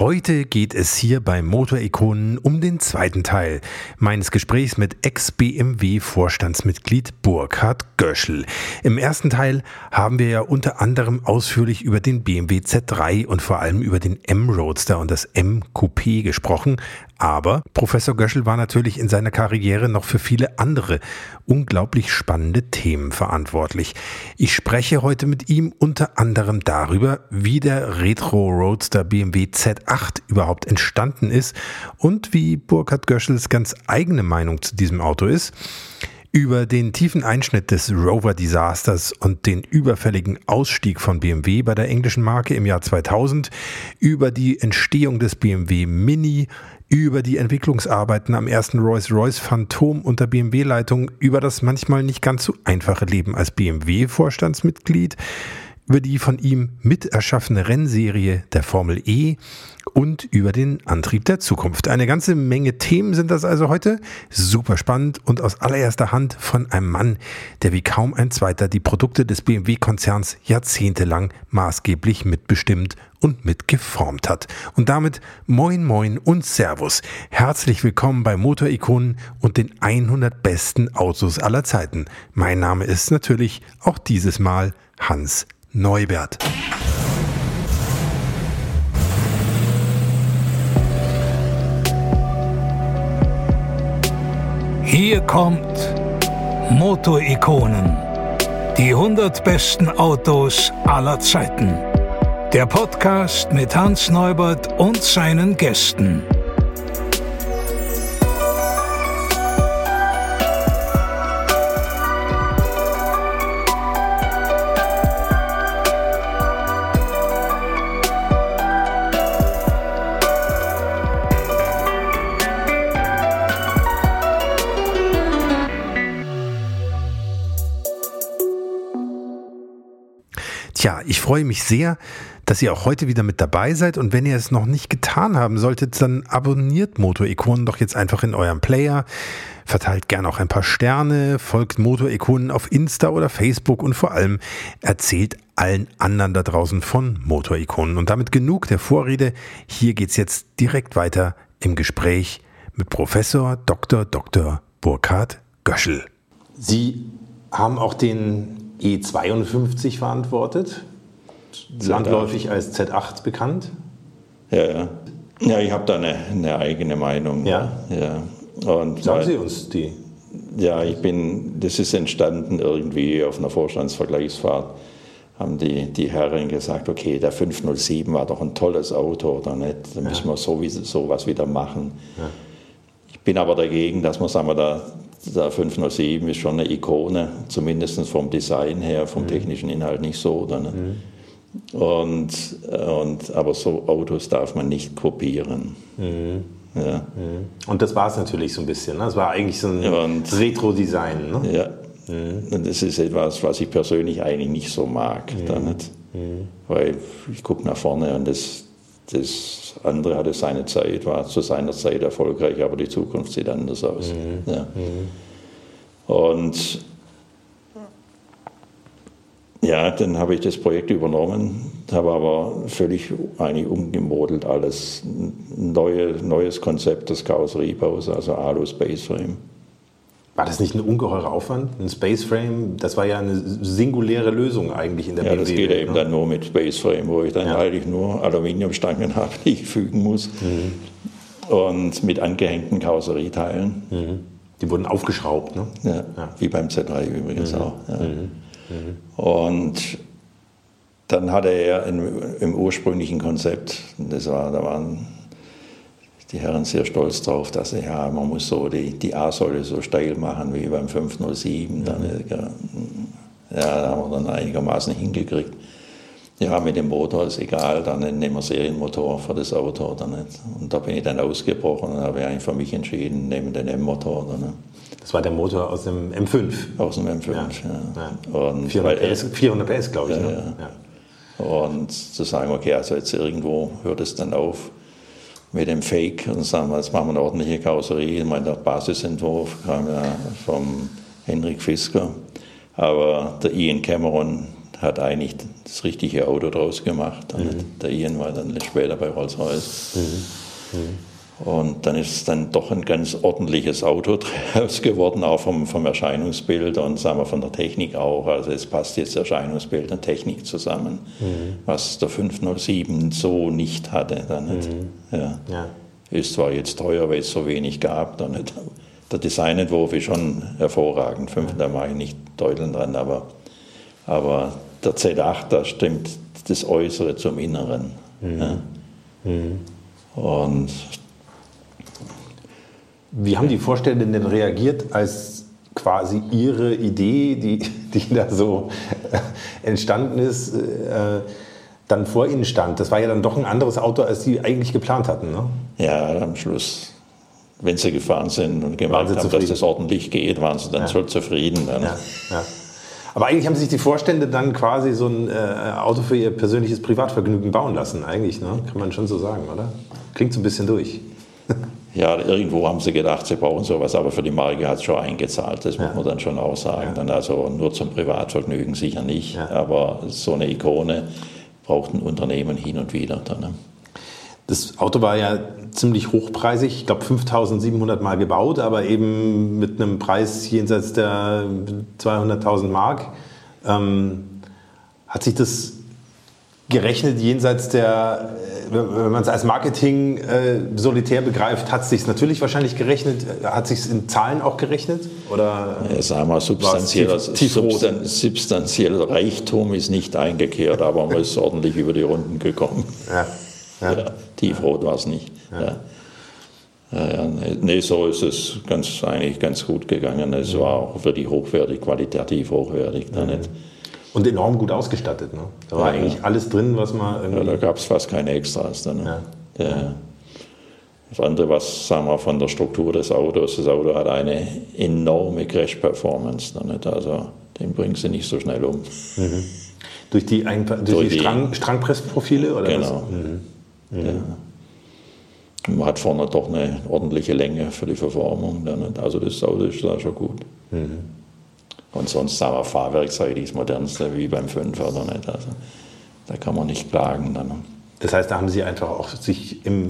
Heute geht es hier bei Motorikonen um den zweiten Teil meines Gesprächs mit Ex-BMW-Vorstandsmitglied Burkhard Göschel. Im ersten Teil haben wir ja unter anderem ausführlich über den BMW Z3 und vor allem über den M-Roadster und das M-Coupé gesprochen, aber Professor Göschel war natürlich in seiner Karriere noch für viele andere unglaublich spannende Themen verantwortlich. Ich spreche heute mit ihm unter anderem darüber, wie der Retro Roadster BMW Z8 überhaupt entstanden ist und wie Burkhard Göschels ganz eigene Meinung zu diesem Auto ist über den tiefen Einschnitt des Rover-Desasters und den überfälligen Ausstieg von BMW bei der englischen Marke im Jahr 2000, über die Entstehung des BMW Mini, über die Entwicklungsarbeiten am ersten Rolls-Royce Phantom unter BMW-Leitung, über das manchmal nicht ganz so einfache Leben als BMW-Vorstandsmitglied, über die von ihm miterschaffene Rennserie der Formel E und über den Antrieb der Zukunft. Eine ganze Menge Themen sind das also heute. Super spannend und aus allererster Hand von einem Mann, der wie kaum ein zweiter die Produkte des BMW-Konzerns jahrzehntelang maßgeblich mitbestimmt und mitgeformt hat. Und damit moin moin und Servus. Herzlich willkommen bei Motorikonen und den 100 besten Autos aller Zeiten. Mein Name ist natürlich auch dieses Mal Hans Neubert. Hier kommt Motorikonen. Die 100 besten Autos aller Zeiten. Der Podcast mit Hans Neubert und seinen Gästen. Freue mich sehr, dass ihr auch heute wieder mit dabei seid. Und wenn ihr es noch nicht getan haben solltet, dann abonniert Motorikonen doch jetzt einfach in eurem Player. Verteilt gerne auch ein paar Sterne, folgt Motorikonen auf Insta oder Facebook und vor allem erzählt allen anderen da draußen von Motorikonen. Und damit genug der Vorrede. Hier geht's jetzt direkt weiter im Gespräch mit Professor Dr. Dr. Burkhard Göschel. Sie haben auch den E52 verantwortet, landläufig als Z8 bekannt. Ja, ja. Ja, ich habe da eine, eine, eigene Meinung. Ja. ja. Und Sagen Sie uns die. Ja, ich bin, das ist entstanden irgendwie auf einer Vorstandsvergleichsfahrt. Haben die, die Herren gesagt, okay, der 507 war doch ein tolles Auto, oder nicht? Da müssen ja. wir sowieso sowas wieder machen. Ja. Ich bin aber dagegen, dass man, sagen wir, da der 507 ist schon eine Ikone, zumindest vom Design her, vom mhm. technischen Inhalt nicht so. Oder, ne? mhm. Und, und, aber so Autos darf man nicht kopieren. Mhm. Ja. Mhm. Und das war es natürlich so ein bisschen. Ne? Das war eigentlich so ein Retro-Design. Ne? Ja. Mhm. Und das ist etwas, was ich persönlich eigentlich nicht so mag. Mhm. nicht. Weil ich gucke nach vorne und das, das andere hatte seine Zeit, war zu seiner Zeit erfolgreich, aber die Zukunft sieht anders aus. Mhm. Ja. Mhm. Und ja, dann habe ich das Projekt übernommen, habe aber völlig eigentlich umgemodelt alles. Neue, neues Konzept des Karosseriebaus, also Alu Space Frame. War das nicht ein ungeheurer Aufwand? Ein Space Frame, das war ja eine singuläre Lösung eigentlich in der Ja, BMW das geht eben ne? dann nur mit Space Frame, wo ich dann ja. eigentlich nur Aluminiumstangen habe, die ich fügen muss. Mhm. Und mit angehängten Karosserieteilen. Mhm. Die wurden aufgeschraubt, ne? Ja, ja. wie beim Z3 übrigens mhm. auch. Ja. Mhm. Und dann hatte er im, im ursprünglichen Konzept, das war, da waren die Herren sehr stolz darauf, dass ja, man muss so die, die A-Säule so steil machen wie beim 507. Mhm. Dann, ja, da haben wir dann einigermaßen hingekriegt. Ja, mit dem Motor ist egal, dann nehmen wir Serienmotor für das Auto oder nicht. Und da bin ich dann ausgebrochen und habe eigentlich für mich entschieden, nehmen den M-Motor oder nicht. Das war der Motor aus dem M5? Aus dem M5, ja. ja. Und 400 PS, 400 PS glaube ich. Ja, ne? ja. Und zu sagen, okay, also jetzt irgendwo hört es dann auf mit dem Fake und sagen, jetzt machen wir eine ordentliche Karosserie. Ich meine, der Basisentwurf kam ja vom Henrik Fisker, aber der Ian Cameron hat eigentlich das richtige Auto draus gemacht. Mhm. Der Ian war dann später bei Rolls-Royce. Mhm. Mhm. Und dann ist es dann doch ein ganz ordentliches Auto draus geworden, auch vom, vom Erscheinungsbild und sagen wir von der Technik auch. Also es passt jetzt Erscheinungsbild und Technik zusammen, mhm. was der 507 so nicht hatte. Dann nicht. Mhm. Ja. ja. Ist zwar jetzt teuer, weil es so wenig gab. Dann nicht. Der Designentwurf ist schon hervorragend, 5, da mache ich nicht deuteln dran, aber, aber der Z8, da stimmt das Äußere zum Inneren. Mhm. Ja. Mhm. Und wie haben die Vorstände denn reagiert, als quasi ihre Idee, die, die da so entstanden ist, äh, dann vor ihnen stand? Das war ja dann doch ein anderes Auto, als sie eigentlich geplant hatten, ne? Ja, am Schluss. Wenn sie gefahren sind und gemerkt haben, dass das ordentlich geht, waren sie dann ja. so zufrieden. Dann. Ja, ja. Aber eigentlich haben sich die Vorstände dann quasi so ein äh, Auto für ihr persönliches Privatvergnügen bauen lassen, eigentlich, ne? kann man schon so sagen, oder? Klingt so ein bisschen durch. Ja, irgendwo haben sie gedacht, sie brauchen sowas, aber für die Marke hat es schon eingezahlt, das ja. muss man dann schon auch sagen. Ja. Dann also nur zum Privatvergnügen sicher nicht, ja. aber so eine Ikone braucht ein Unternehmen hin und wieder. Dann, ne? Das Auto war ja ziemlich hochpreisig, ich glaube 5700 Mal gebaut, aber eben mit einem Preis jenseits der 200.000 Mark. Ähm, hat sich das gerechnet jenseits der wenn man es als Marketing äh, solitär begreift, hat es sich natürlich wahrscheinlich gerechnet. Hat sich in Zahlen auch gerechnet? Oder ja, sagen wir, substanzieller, tief, substan substanzieller Reichtum ist nicht eingekehrt, aber man ist ordentlich über die Runden gekommen. Ja. Ja. ja tiefrot war es nicht. Ja. Nee, so ist es ganz, eigentlich ganz gut gegangen. Es war auch wirklich hochwertig, qualitativ hochwertig. Da nicht und enorm gut ausgestattet. Ne? Da war eigentlich alles drin, was man. Ja, da gab es fast keine Extras. Dann, ne? ja. Das andere, was sagen wir von der Struktur des Autos, das Auto hat eine enorme Crash-Performance. Also den bringst du nicht so schnell um. Mhm. Durch die, durch, durch die, Strang, Strangpressprofile? Oder genau. Mhm. Mhm. Man hat vorne doch eine ordentliche Länge für die Verformung. Also das Auto ist da schon gut. Mhm. Und sonst sagen wir fahrwerkseitig das modernste wie beim 5 oder nicht. Also da kann man nicht klagen. Dann. Das heißt, da haben Sie einfach auch sich im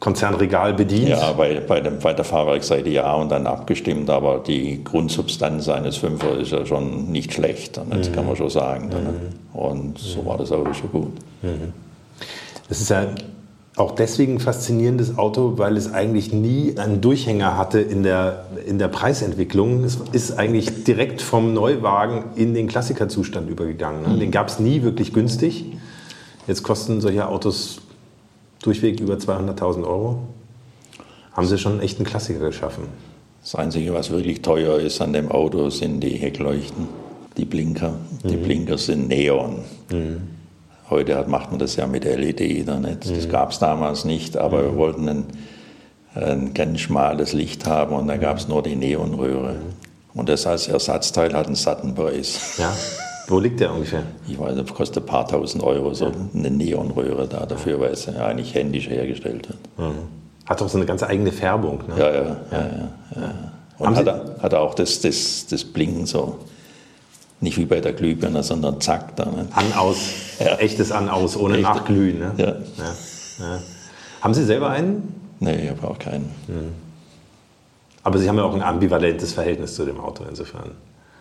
Konzernregal bedient? Ja, bei, bei, dem, bei der Fahrwerkseite ja und dann abgestimmt, aber die Grundsubstanz eines Fünfer ist ja schon nicht schlecht, das mhm. kann man schon sagen. Mhm. Und so war das Auto schon gut. Mhm. Das ist ja auch deswegen faszinierendes Auto, weil es eigentlich nie einen Durchhänger hatte in der, in der Preisentwicklung. Es ist eigentlich direkt vom Neuwagen in den Klassikerzustand übergegangen. Ne? Den gab es nie wirklich günstig. Jetzt kosten solche Autos durchweg über 200.000 Euro. Haben sie schon echt einen Klassiker geschaffen. Das Einzige, was wirklich teuer ist an dem Auto, sind die Heckleuchten, die Blinker. Die mhm. Blinker sind Neon. Mhm. Heute hat, macht man das ja mit LED. Dann nicht. Das mhm. gab es damals nicht, aber mhm. wir wollten ein, ein, ganz schmales Licht haben und da gab es nur die Neonröhre. Mhm. Und das als Ersatzteil hat einen satten Preis. Ja. Wo liegt der ungefähr? Ich weiß, das kostet ein paar tausend Euro, so ja. eine Neonröhre da dafür, weil es ja eigentlich händisch hergestellt wird. Mhm. Hat auch so eine ganz eigene Färbung. Ne? Ja, ja, ja. ja, ja. Und hat, hat auch das, das, das Blinken so nicht wie bei der Glühbirne, sondern zack. Da, ne? An, aus, ja. echtes An, aus, ohne Echt? Nachglühen. Ne? Ja. ja. Haben Sie selber einen? Nee, ich habe auch keinen. Mhm. Aber Sie haben ja auch ein ambivalentes Verhältnis zu dem Auto insofern.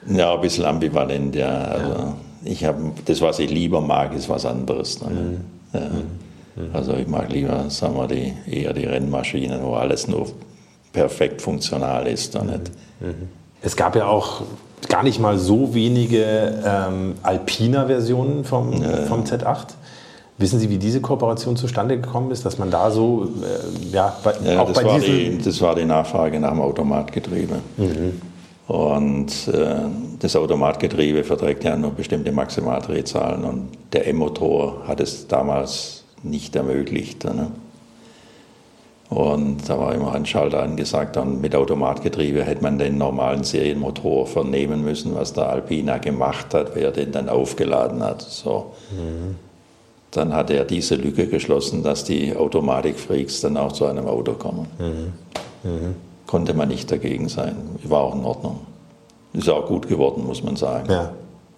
Ja, ein bisschen ambivalent, ja. Also ich habe das, was ich lieber mag, ist was anderes. Ne? Mhm. Ja. Mhm. Also ich mag lieber, sagen wir, die, eher die Rennmaschinen, wo alles nur perfekt funktional ist. Da nicht. Mhm. Es gab ja auch gar nicht mal so wenige ähm, Alpina-Versionen vom, ja, vom Z8. Wissen Sie, wie diese Kooperation zustande gekommen ist, dass man da so, äh, ja, bei, ja, auch das bei war die, Das war die Nachfrage nach dem Automatgetriebe. Mhm. Und äh, das Automatgetriebe verträgt ja nur bestimmte Maximaldrehzahlen und der M-Motor hat es damals nicht ermöglicht. Ne? Und da war immer ein Schalter angesagt. Und mit Automatgetriebe hätte man den normalen Serienmotor vernehmen müssen, was der Alpina gemacht hat, wer den dann aufgeladen hat. So. Mhm. Dann hat er diese Lücke geschlossen, dass die Automatikfreaks dann auch zu einem Auto kommen. Mhm. Mhm. Konnte man nicht dagegen sein. War auch in Ordnung. Ist auch gut geworden, muss man sagen. Ja.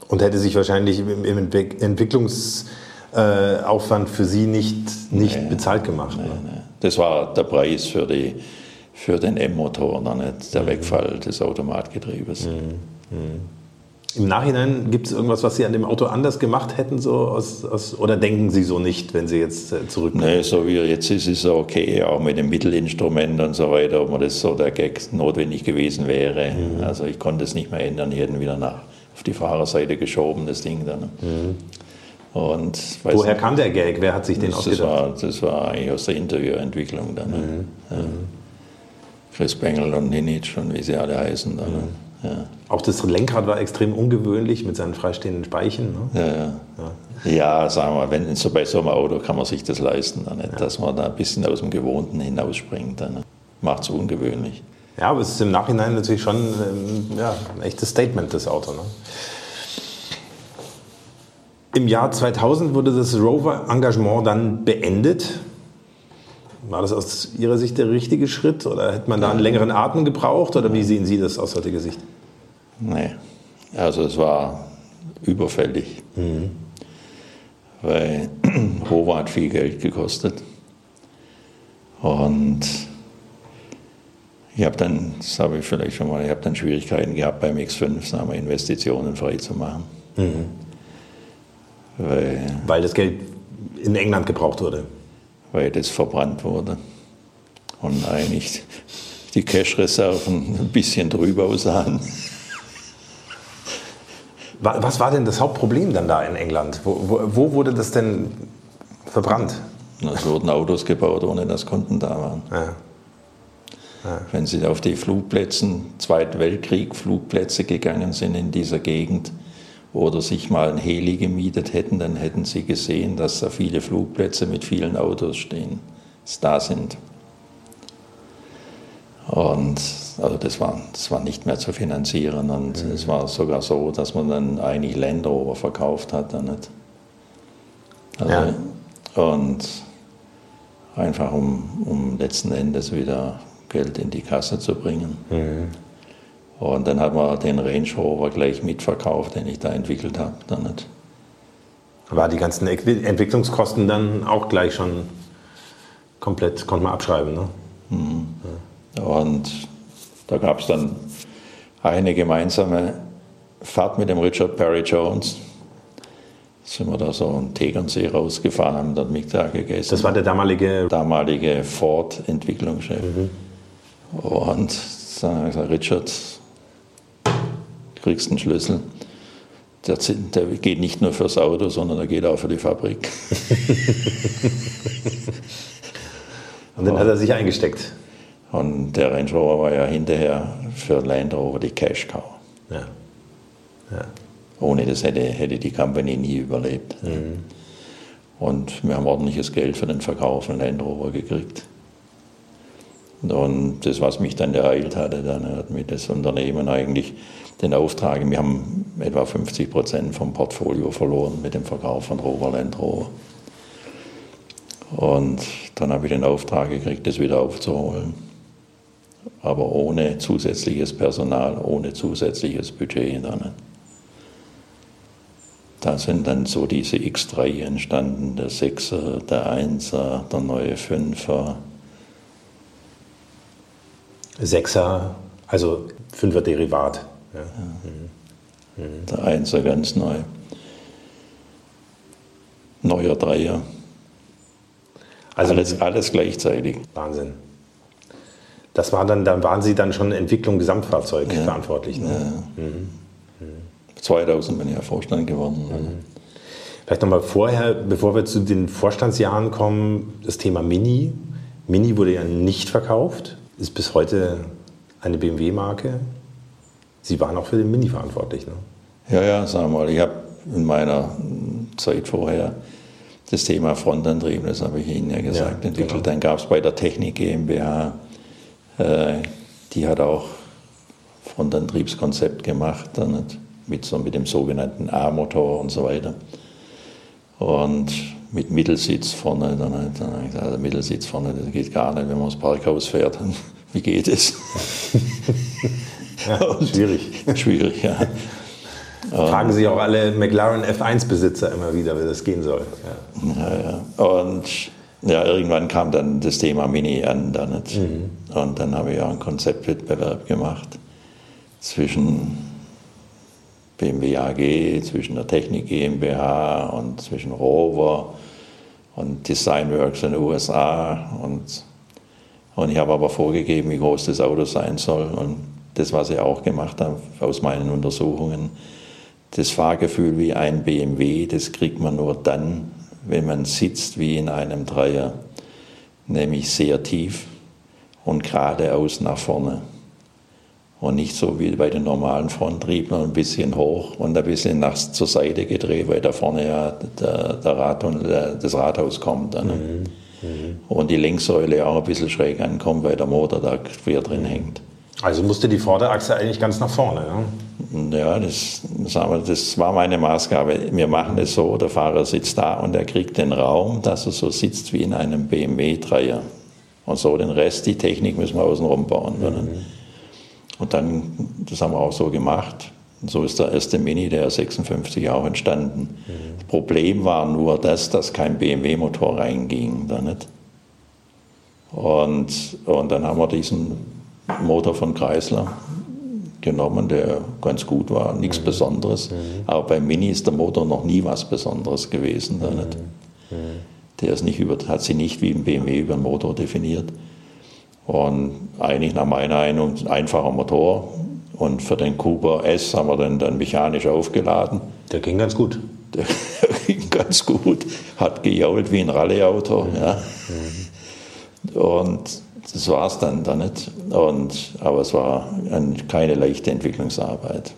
Und hätte sich wahrscheinlich im, im Entwicklungsaufwand für Sie nicht, nicht nee, bezahlt gemacht. Nee, ne? nee. Das war der Preis für, die, für den M-Motor, nicht der mhm. Wegfall des Automatgetriebes. Mhm. Mhm. Im Nachhinein gibt es irgendwas, was Sie an dem Auto anders gemacht hätten, so aus, aus, oder denken Sie so nicht, wenn Sie jetzt äh, zurückkommen? Nee, so wie jetzt ist es okay, auch mit dem Mittelinstrument und so weiter, ob man das so der Gag notwendig gewesen wäre. Mhm. Also ich konnte es nicht mehr ändern, ich hätte wieder nach auf die Fahrerseite geschoben, das Ding dann. Mhm. Und, Woher kam der Gag? Wer hat sich den das ausgedacht? War, das war eigentlich aus der Interviewentwicklung dann. Mhm. Ja. Chris Bengel und Ninic und wie sie alle heißen dann. Mhm. Ja. Auch das Lenkrad war extrem ungewöhnlich mit seinen freistehenden Speichen. Ne? Ja, ja. ja. sagen wir, wenn so bei so einem Auto kann man sich das leisten, dann nicht, dass man da ein bisschen aus dem Gewohnten hinausspringt. Dann macht es ungewöhnlich. Ja, aber es ist im Nachhinein natürlich schon ähm, ja, ein echtes Statement, das Auto. Ne? Im Jahr 2000 wurde das Rover-Engagement dann beendet. War das aus Ihrer Sicht der richtige Schritt oder hätte man da einen längeren Atem gebraucht oder wie sehen Sie das aus heutiger Sicht? Nee, also es war überfällig, mhm. weil Rover hat viel Geld gekostet und ich habe dann, das habe ich vielleicht schon mal, ich habe dann Schwierigkeiten gehabt beim X5, sagen wir, Investitionen freizumachen. Mhm. Weil, weil das Geld in England gebraucht wurde weil das verbrannt wurde. Und eigentlich die Cash-Reserven ein bisschen drüber aussahen. Was war denn das Hauptproblem dann da in England? Wo, wo, wo wurde das denn verbrannt? Es wurden Autos gebaut, ohne dass Kunden da waren. Ja. Ja. Wenn Sie auf die Flugplätzen, Zweiten Weltkrieg Flugplätze gegangen sind in dieser Gegend, oder sich mal ein Heli gemietet hätten, dann hätten sie gesehen, dass da viele Flugplätze mit vielen Autos stehen, da sind. Und also das war, das war nicht mehr zu finanzieren und mhm. es war sogar so, dass man dann eigentlich Land Rover verkauft hat. Dann nicht. Also, ja. Und einfach um, um letzten Endes wieder Geld in die Kasse zu bringen. Mhm. Und dann hat man den Range Rover gleich mitverkauft, den ich da entwickelt habe. Dann nicht. War die ganzen Entwicklungskosten dann auch gleich schon komplett, konnte man abschreiben, ne? Mhm. Ja. Und da gab es dann eine gemeinsame Fahrt mit dem Richard Perry Jones. Sind wir da so einen Tegernsee rausgefahren, haben dort Mittag gegessen. Das war der damalige? Damalige Ford-Entwicklungschef. Mhm. Und dann habe ich gesagt, Richard, kriegst einen Schlüssel. Der, der geht nicht nur fürs Auto, sondern der geht auch für die Fabrik. und dann hat er sich eingesteckt. Und der Range Rover war ja hinterher für Land Rover die Cash Cow. Ja. Ja. Ohne das hätte, hätte die Company nie überlebt. Mhm. Und wir haben ordentliches Geld für den Verkauf von Land Rover gekriegt. Und das, was mich dann ereilt hatte, dann hat mir das Unternehmen eigentlich den Auftrag, wir haben etwa 50 Prozent vom Portfolio verloren mit dem Verkauf von Rover Land Rover. Und dann habe ich den Auftrag gekriegt, das wieder aufzuholen. Aber ohne zusätzliches Personal, ohne zusätzliches Budget. Dann. Da sind dann so diese X3 entstanden, der 6er, der 1er, der neue 5er. Sechser, also Fünfer Derivat. Ja. Ja. Mhm. Der Einser ganz neu. Neuer Dreier. Also alles, alles gleichzeitig. Wahnsinn. Das war dann, dann waren Sie dann schon Entwicklung Gesamtfahrzeug ja. verantwortlich. Ne? Ja. Mhm. 2000 bin ich ja Vorstand geworden. Mhm. Vielleicht nochmal vorher, bevor wir zu den Vorstandsjahren kommen, das Thema Mini. Mini wurde ja nicht verkauft, ist bis heute eine BMW-Marke. Sie waren auch für den Mini verantwortlich, ne? Ja, ja, sagen wir mal, ich habe in meiner Zeit vorher das Thema Frontantrieb, das habe ich Ihnen ja gesagt, ja, entwickelt. Genau. Dann gab es bei der Technik GmbH, äh, die hat auch Frontantriebskonzept gemacht, dann mit, so, mit dem sogenannten A-Motor und so weiter. Und mit Mittelsitz vorne, dann, dann habe ich gesagt, also Mittelsitz vorne, das geht gar nicht, wenn man das Parkhaus fährt. Wie geht es? Ja, schwierig. schwierig, ja. Fragen sich auch alle McLaren F1-Besitzer immer wieder, wie das gehen soll. Ja. Ja, ja. Und ja, irgendwann kam dann das Thema Mini an. Dann mhm. Und dann habe ich auch einen Konzeptwettbewerb gemacht zwischen BMW AG, zwischen der Technik GmbH und zwischen Rover und Designworks in den USA. Und, und ich habe aber vorgegeben, wie groß das Auto sein soll. Und das, was ich auch gemacht habe aus meinen Untersuchungen, das Fahrgefühl wie ein BMW, das kriegt man nur dann, wenn man sitzt wie in einem Dreier, nämlich sehr tief und geradeaus nach vorne. Und nicht so wie bei den normalen Fronttrieblern ein bisschen hoch und ein bisschen nach zur Seite gedreht, weil da vorne ja der, der Rad und das Rathaus kommt. Dann. Mhm. Mhm. Und die Lenksäule auch ein bisschen schräg ankommt, weil der Motor da quer drin hängt. Also musste die Vorderachse eigentlich ganz nach vorne. Ja, ja das, sagen wir, das war meine Maßgabe. Wir machen es so, der Fahrer sitzt da und er kriegt den Raum, dass er so sitzt wie in einem BMW 3er. Und so den Rest, die Technik müssen wir außenrum bauen. Mhm. Und dann, das haben wir auch so gemacht. Und so ist der erste Mini, der 56 auch entstanden. Mhm. Das Problem war nur das, dass kein BMW-Motor reinging. Da nicht. Und, und dann haben wir diesen Motor von Chrysler genommen, der ganz gut war, nichts mhm. Besonderes. Mhm. Aber beim Mini ist der Motor noch nie was Besonderes gewesen. Da nicht. Mhm. Der ist nicht über, hat sich nicht wie ein BMW über den Motor definiert. Und eigentlich nach meiner Meinung ein einfacher Motor. Und für den Cooper S haben wir den dann mechanisch aufgeladen. Der ging ganz gut. Der ging ganz gut, hat gejault wie ein Rallyeauto. Mhm. Ja. Mhm. Und das war es dann da nicht. Und, aber es war ein, keine leichte Entwicklungsarbeit.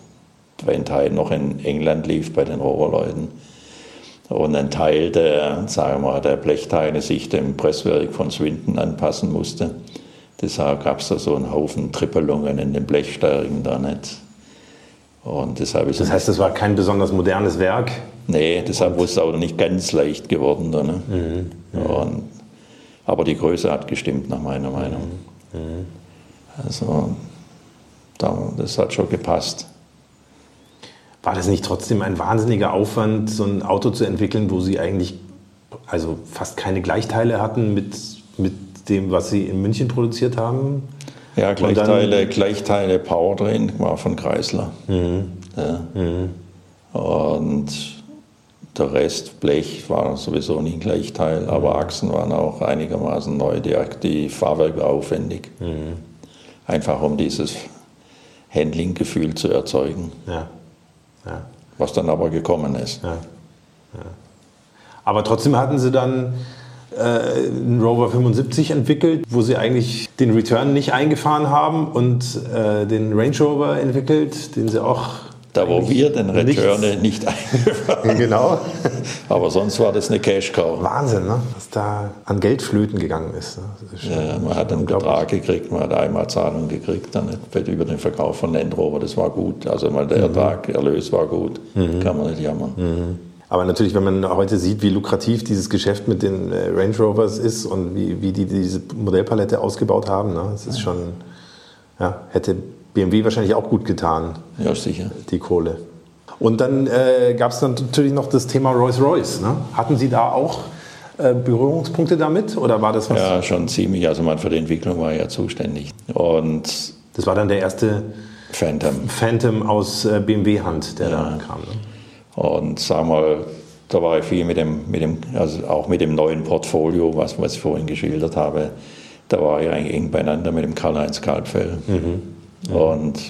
Weil ein Teil noch in England lief bei den Rohrleuten. Und ein Teil der, sagen wir mal, der Blechteile sich dem Presswerk von Swinton anpassen musste. Deshalb gab es da so einen Haufen Trippelungen in den Blechstärken da nicht. Und deshalb ist das heißt, es war kein besonders modernes Werk? Nee, deshalb ist es auch nicht ganz leicht geworden. Da, ne? Mhm. Mhm. Und, aber die Größe hat gestimmt, nach meiner Meinung. Mhm. Also, das hat schon gepasst. War das nicht trotzdem ein wahnsinniger Aufwand, so ein Auto zu entwickeln, wo Sie eigentlich also fast keine Gleichteile hatten mit, mit dem, was Sie in München produziert haben? Ja, Gleichteile, Gleichteile Powertrain war von Chrysler. Mhm. Ja. Mhm. Und der Rest, Blech, war sowieso nicht ein Gleichteil, aber Achsen waren auch einigermaßen neu. Die, die Fahrwerk war aufwendig. Mhm. Einfach um dieses Handling-Gefühl zu erzeugen. Ja. Ja. Was dann aber gekommen ist. Ja. Aber trotzdem hatten Sie dann äh, einen Rover 75 entwickelt, wo sie eigentlich den Return nicht eingefahren haben und äh, den Range Rover entwickelt, den sie auch da wo wir den Return nicht eingefahren haben. Genau. Aber sonst war das eine Cash-Cow. Wahnsinn, ne? was da an Geld flöten gegangen ist. Ne? ist ja, man hat einen Betrag gekriegt, man hat einmal Zahlung gekriegt dann über den Verkauf von Land Rover. Das war gut. Also mal der mhm. Ertrag, Erlös war gut. Mhm. Kann man nicht jammern. Mhm. Aber natürlich, wenn man heute sieht, wie lukrativ dieses Geschäft mit den äh, Range Rovers ist und wie, wie die diese Modellpalette ausgebaut haben, ne, das ist schon, ja, hätte BMW wahrscheinlich auch gut getan. Ja, sicher. Die Kohle. Und dann äh, gab es natürlich noch das Thema Rolls-Royce. Ne? Hatten Sie da auch äh, Berührungspunkte damit oder war das was? Ja, schon ziemlich. Also man für die Entwicklung war ja zuständig. Und das war dann der erste Phantom, Phantom aus äh, BMW-Hand, der ja. da kam. Ne? Und sagen wir mal, da war ich viel mit dem, mit dem, also auch mit dem neuen Portfolio, was, was ich vorhin geschildert habe. Da war ich eigentlich eng beieinander mit dem Karl-Heinz Kalbfell. Mhm. Und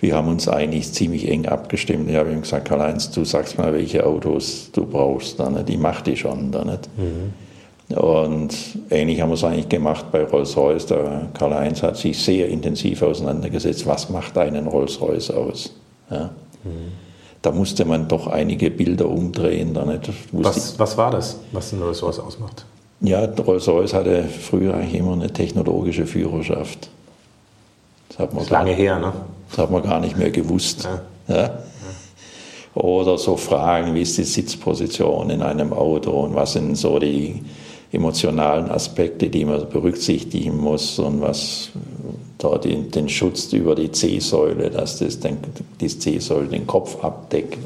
wir haben uns eigentlich ziemlich eng abgestimmt. Ich habe ihm gesagt, Karl-Heinz, du sagst mal, welche Autos du brauchst. Dann, die macht die schon. Dann, nicht. Mhm. Und ähnlich haben wir es eigentlich gemacht bei Rolls-Royce. Der Karl-Heinz hat sich sehr intensiv auseinandergesetzt, was macht einen Rolls-Royce aus. Ja. Mhm da musste man doch einige Bilder umdrehen. Da nicht. Was, was war das, was ein Rolls-Royce ausmacht? Ja, Rolls-Royce hatte früher eigentlich immer eine technologische Führerschaft. Das, hat man das ist lange her, ne? Das hat man gar nicht mehr gewusst. Ja. Ja? Oder so Fragen, wie ist die Sitzposition in einem Auto und was sind so die emotionalen Aspekte, die man berücksichtigen muss und was da den, Schutz über die C-Säule, dass das den, die C-Säule den Kopf abdeckt.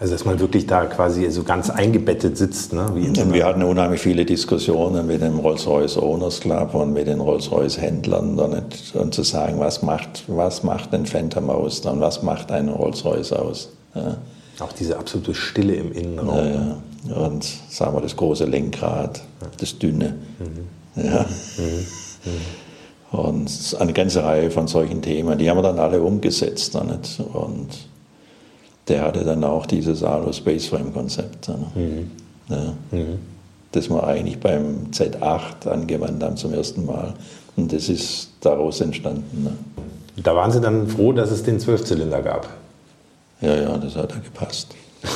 Also dass man wirklich da quasi so ganz eingebettet sitzt. Ne? und wir hatten unheimlich viele Diskussionen mit dem Rolls-Royce Owners Club und mit den Rolls-Royce Händlern und, und zu sagen, was macht, was macht ein Phantom aus und was macht ein Rolls-Royce aus. Ja. Auch diese absolute Stille im Innenraum. Ja, ja. Und sagen wir das große Lenkrad, das dünne. Mhm. Ja. Mhm. Mhm. Und eine ganze Reihe von solchen Themen, die haben wir dann alle umgesetzt. Nicht? Und der hatte dann auch dieses Alu Space Frame Konzept. Ne? Mhm. Ja. Mhm. Das wir eigentlich beim Z8 angewandt haben zum ersten Mal. Und das ist daraus entstanden. Ne? Da waren Sie dann froh, dass es den Zwölfzylinder gab? Ja, ja, das hat ja gepasst.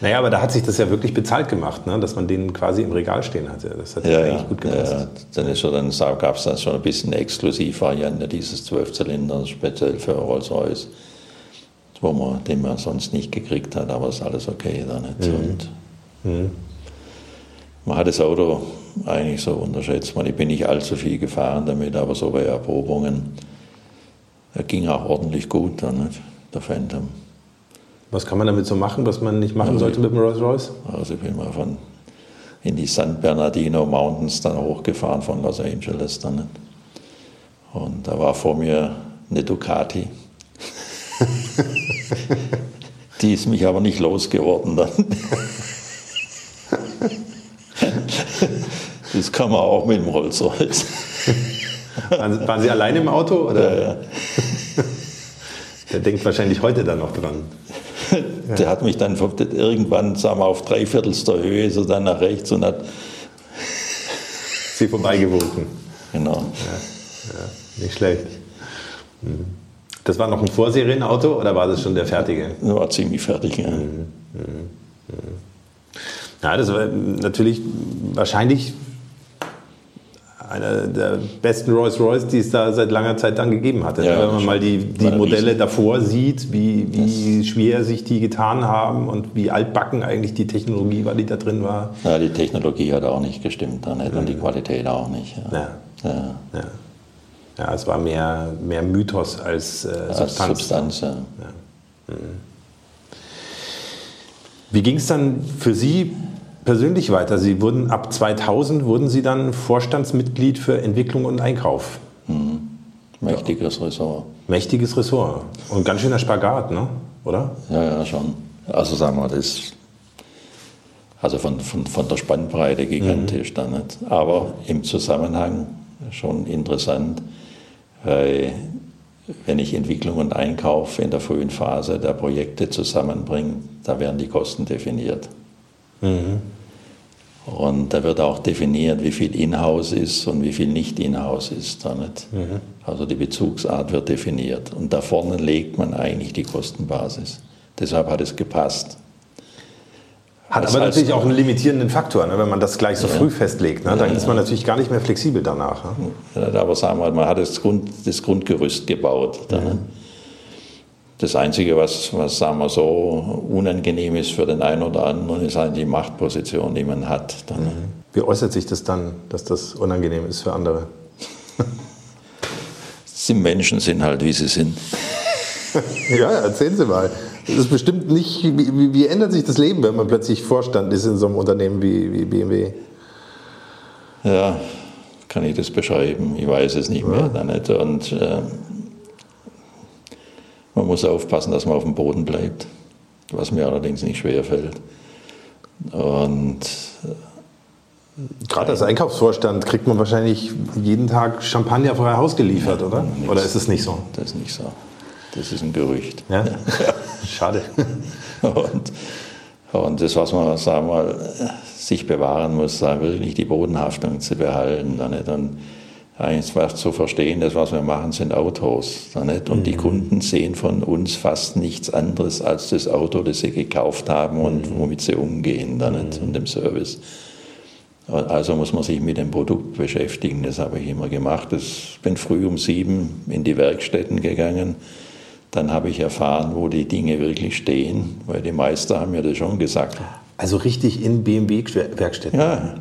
naja, aber da hat sich das ja wirklich bezahlt gemacht, ne? dass man den quasi im Regal stehen hatte. Das hat ja, eigentlich ja, gut gepasst. Ja, dann, ist dann gab es dann schon ein bisschen eine Exklusivvariante dieses Zwölfzylinders, speziell für Rolls-Royce wo man, den man sonst nicht gekriegt hat, aber ist alles okay da nicht. Mhm. Und mhm. Man hat das Auto eigentlich so unterschätzt. Man, ich bin nicht allzu viel gefahren damit, aber so bei Erprobungen er ging auch ordentlich gut dann, nicht? der Phantom. Was kann man damit so machen, was man nicht machen also sollte mit dem Rolls Royce? Also ich bin mal von in die San Bernardino Mountains dann hochgefahren von Los Angeles dann. Nicht? Und da war vor mir eine Ducati. Die ist mich aber nicht losgeworden dann. Das kann man auch mit dem Rolls-Royce. Waren, waren, Sie alleine im Auto? Oder? Ja, ja. Der denkt wahrscheinlich heute dann noch dran. Der hat mich dann irgendwann, sagen wir, auf dreiviertelster Höhe so dann nach rechts und hat Sie vorbeigewunken. Genau. Ja, ja, nicht schlecht. Mhm. Das war noch ein Vorserienauto oder war das schon der fertige? Das war ziemlich fertig, ja. Mhm. Ja, das war natürlich wahrscheinlich einer der besten Rolls-Royce, die es da seit langer Zeit dann gegeben hatte. Ja, Wenn man mal die, die Modelle davor sieht, wie, wie schwer sich die getan haben und wie altbacken eigentlich die Technologie war, die da drin war. Ja, die Technologie hat auch nicht gestimmt dann nicht, und die Qualität auch nicht. Ja. Ja. ja. Ja, es war mehr, mehr Mythos als äh, Substanz. Als Substanz ja. ja. Mhm. Wie ging es dann für Sie persönlich weiter? Sie wurden ab 2000 wurden Sie dann Vorstandsmitglied für Entwicklung und Einkauf. Mhm. Mächtiges ja. Ressort. Mächtiges Ressort. Und ganz schöner Spagat, ne? oder? Ja, ja, schon. Also sagen wir, das also von, von, von der Spannbreite gigantisch mhm. dann nicht. Aber im Zusammenhang schon interessant wenn ich Entwicklung und Einkauf in der frühen Phase der Projekte zusammenbringe, da werden die Kosten definiert. Mhm. Und da wird auch definiert, wie viel Inhouse ist und wie viel nicht Inhouse ist. Nicht. Mhm. Also die Bezugsart wird definiert. Und da vorne legt man eigentlich die Kostenbasis. Deshalb hat es gepasst. Hat das aber heißt, natürlich auch einen limitierenden Faktor, ne, wenn man das gleich so ja. früh festlegt. Ne, dann ja, ist man natürlich gar nicht mehr flexibel danach. Ne? aber sagen wir, man hat das, Grund, das Grundgerüst gebaut. Ne? Das Einzige, was, was sagen wir so unangenehm ist für den einen oder anderen, ist halt die Machtposition, die man hat. Mhm. Wie äußert sich das dann, dass das unangenehm ist für andere? die Menschen sind halt, wie sie sind. ja, erzählen Sie mal. Das ist bestimmt nicht, wie, wie, ändert sich das Leben, wenn man plötzlich Vorstand ist in so einem Unternehmen wie, wie BMW? Ja, kann ich das beschreiben? Ich weiß es nicht mehr. Ja. Nicht. Und äh, man muss aufpassen, dass man auf dem Boden bleibt, was mir allerdings nicht schwer fällt. Und Gerade als Einkaufsvorstand kriegt man wahrscheinlich jeden Tag Champagner vor Haus geliefert, oder? Oder ist es nicht so? Das ist nicht so. Das ist ein Gerücht. Ja? Schade. und, und das, was man, sagen wir sich bewahren muss, da wirklich die Bodenhaftung zu behalten. Da nicht. Und eigentlich zu verstehen, das, was wir machen, sind Autos. Da nicht. Und mhm. die Kunden sehen von uns fast nichts anderes als das Auto, das sie gekauft haben und mhm. womit sie umgehen da nicht, mhm. und dem Service. Also muss man sich mit dem Produkt beschäftigen. Das habe ich immer gemacht. Ich bin früh um sieben in die Werkstätten gegangen dann habe ich erfahren, wo die Dinge wirklich stehen, weil die Meister haben mir das schon gesagt. Also richtig in BMW-Werkstätten? Ja.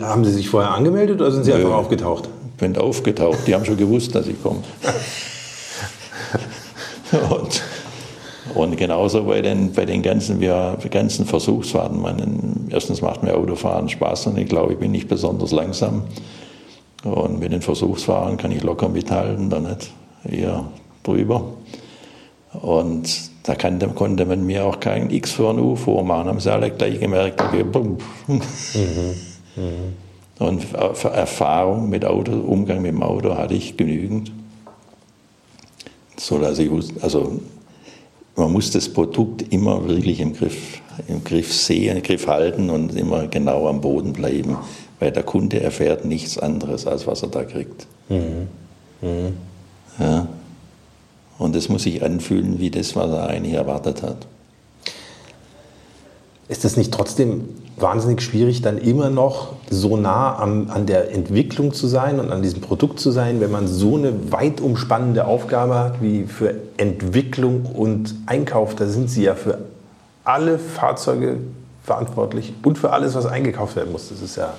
Haben Sie sich vorher angemeldet oder sind Sie ja, einfach aufgetaucht? bin aufgetaucht. Die haben schon gewusst, dass ich komme. und, und genauso bei den, bei den ganzen, wir, ganzen Versuchsfahrten. Man, erstens macht mir Autofahren Spaß und ich glaube, ich bin nicht besonders langsam. Und mit den Versuchsfahren kann ich locker mithalten, dann nicht eher drüber. Und da kann, konnte man mir auch kein X für ein U vormachen. Haben sie alle gleich gemerkt, okay, bumm. Mhm. Mhm. Und Erfahrung mit Auto, Umgang mit dem Auto hatte ich genügend. So dass ich wusste, also man muss das Produkt immer wirklich im Griff, im Griff sehen, im Griff halten und immer genau am Boden bleiben, weil der Kunde erfährt nichts anderes, als was er da kriegt. Mhm. Mhm. Ja. Und es muss sich anfühlen wie das, was er eigentlich erwartet hat. Ist das nicht trotzdem wahnsinnig schwierig, dann immer noch so nah an, an der Entwicklung zu sein und an diesem Produkt zu sein, wenn man so eine weit umspannende Aufgabe hat wie für Entwicklung und Einkauf? Da sind Sie ja für alle Fahrzeuge verantwortlich und für alles, was eingekauft werden muss. Das ist ja.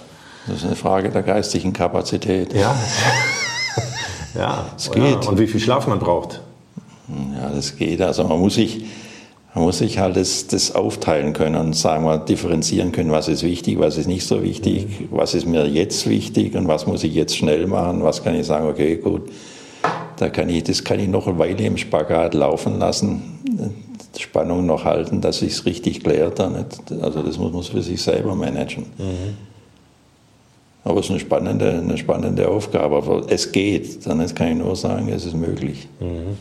Das ist eine Frage der geistigen Kapazität. Ja. ja, es geht. Ja. Und wie viel Schlaf man braucht. Ja, das geht. Also man muss sich man muss sich halt das, das aufteilen können und sagen wir, differenzieren können, was ist wichtig, was ist nicht so wichtig, was ist mir jetzt wichtig und was muss ich jetzt schnell machen, was kann ich sagen, okay, gut, da kann ich, das kann ich noch eine Weile im Spagat laufen lassen, Spannung noch halten, dass sich es richtig klärt. Also das muss man für sich selber managen. Mhm. Aber es ist eine spannende, eine spannende Aufgabe. Aber es geht, dann kann ich nur sagen, es ist möglich. Mhm.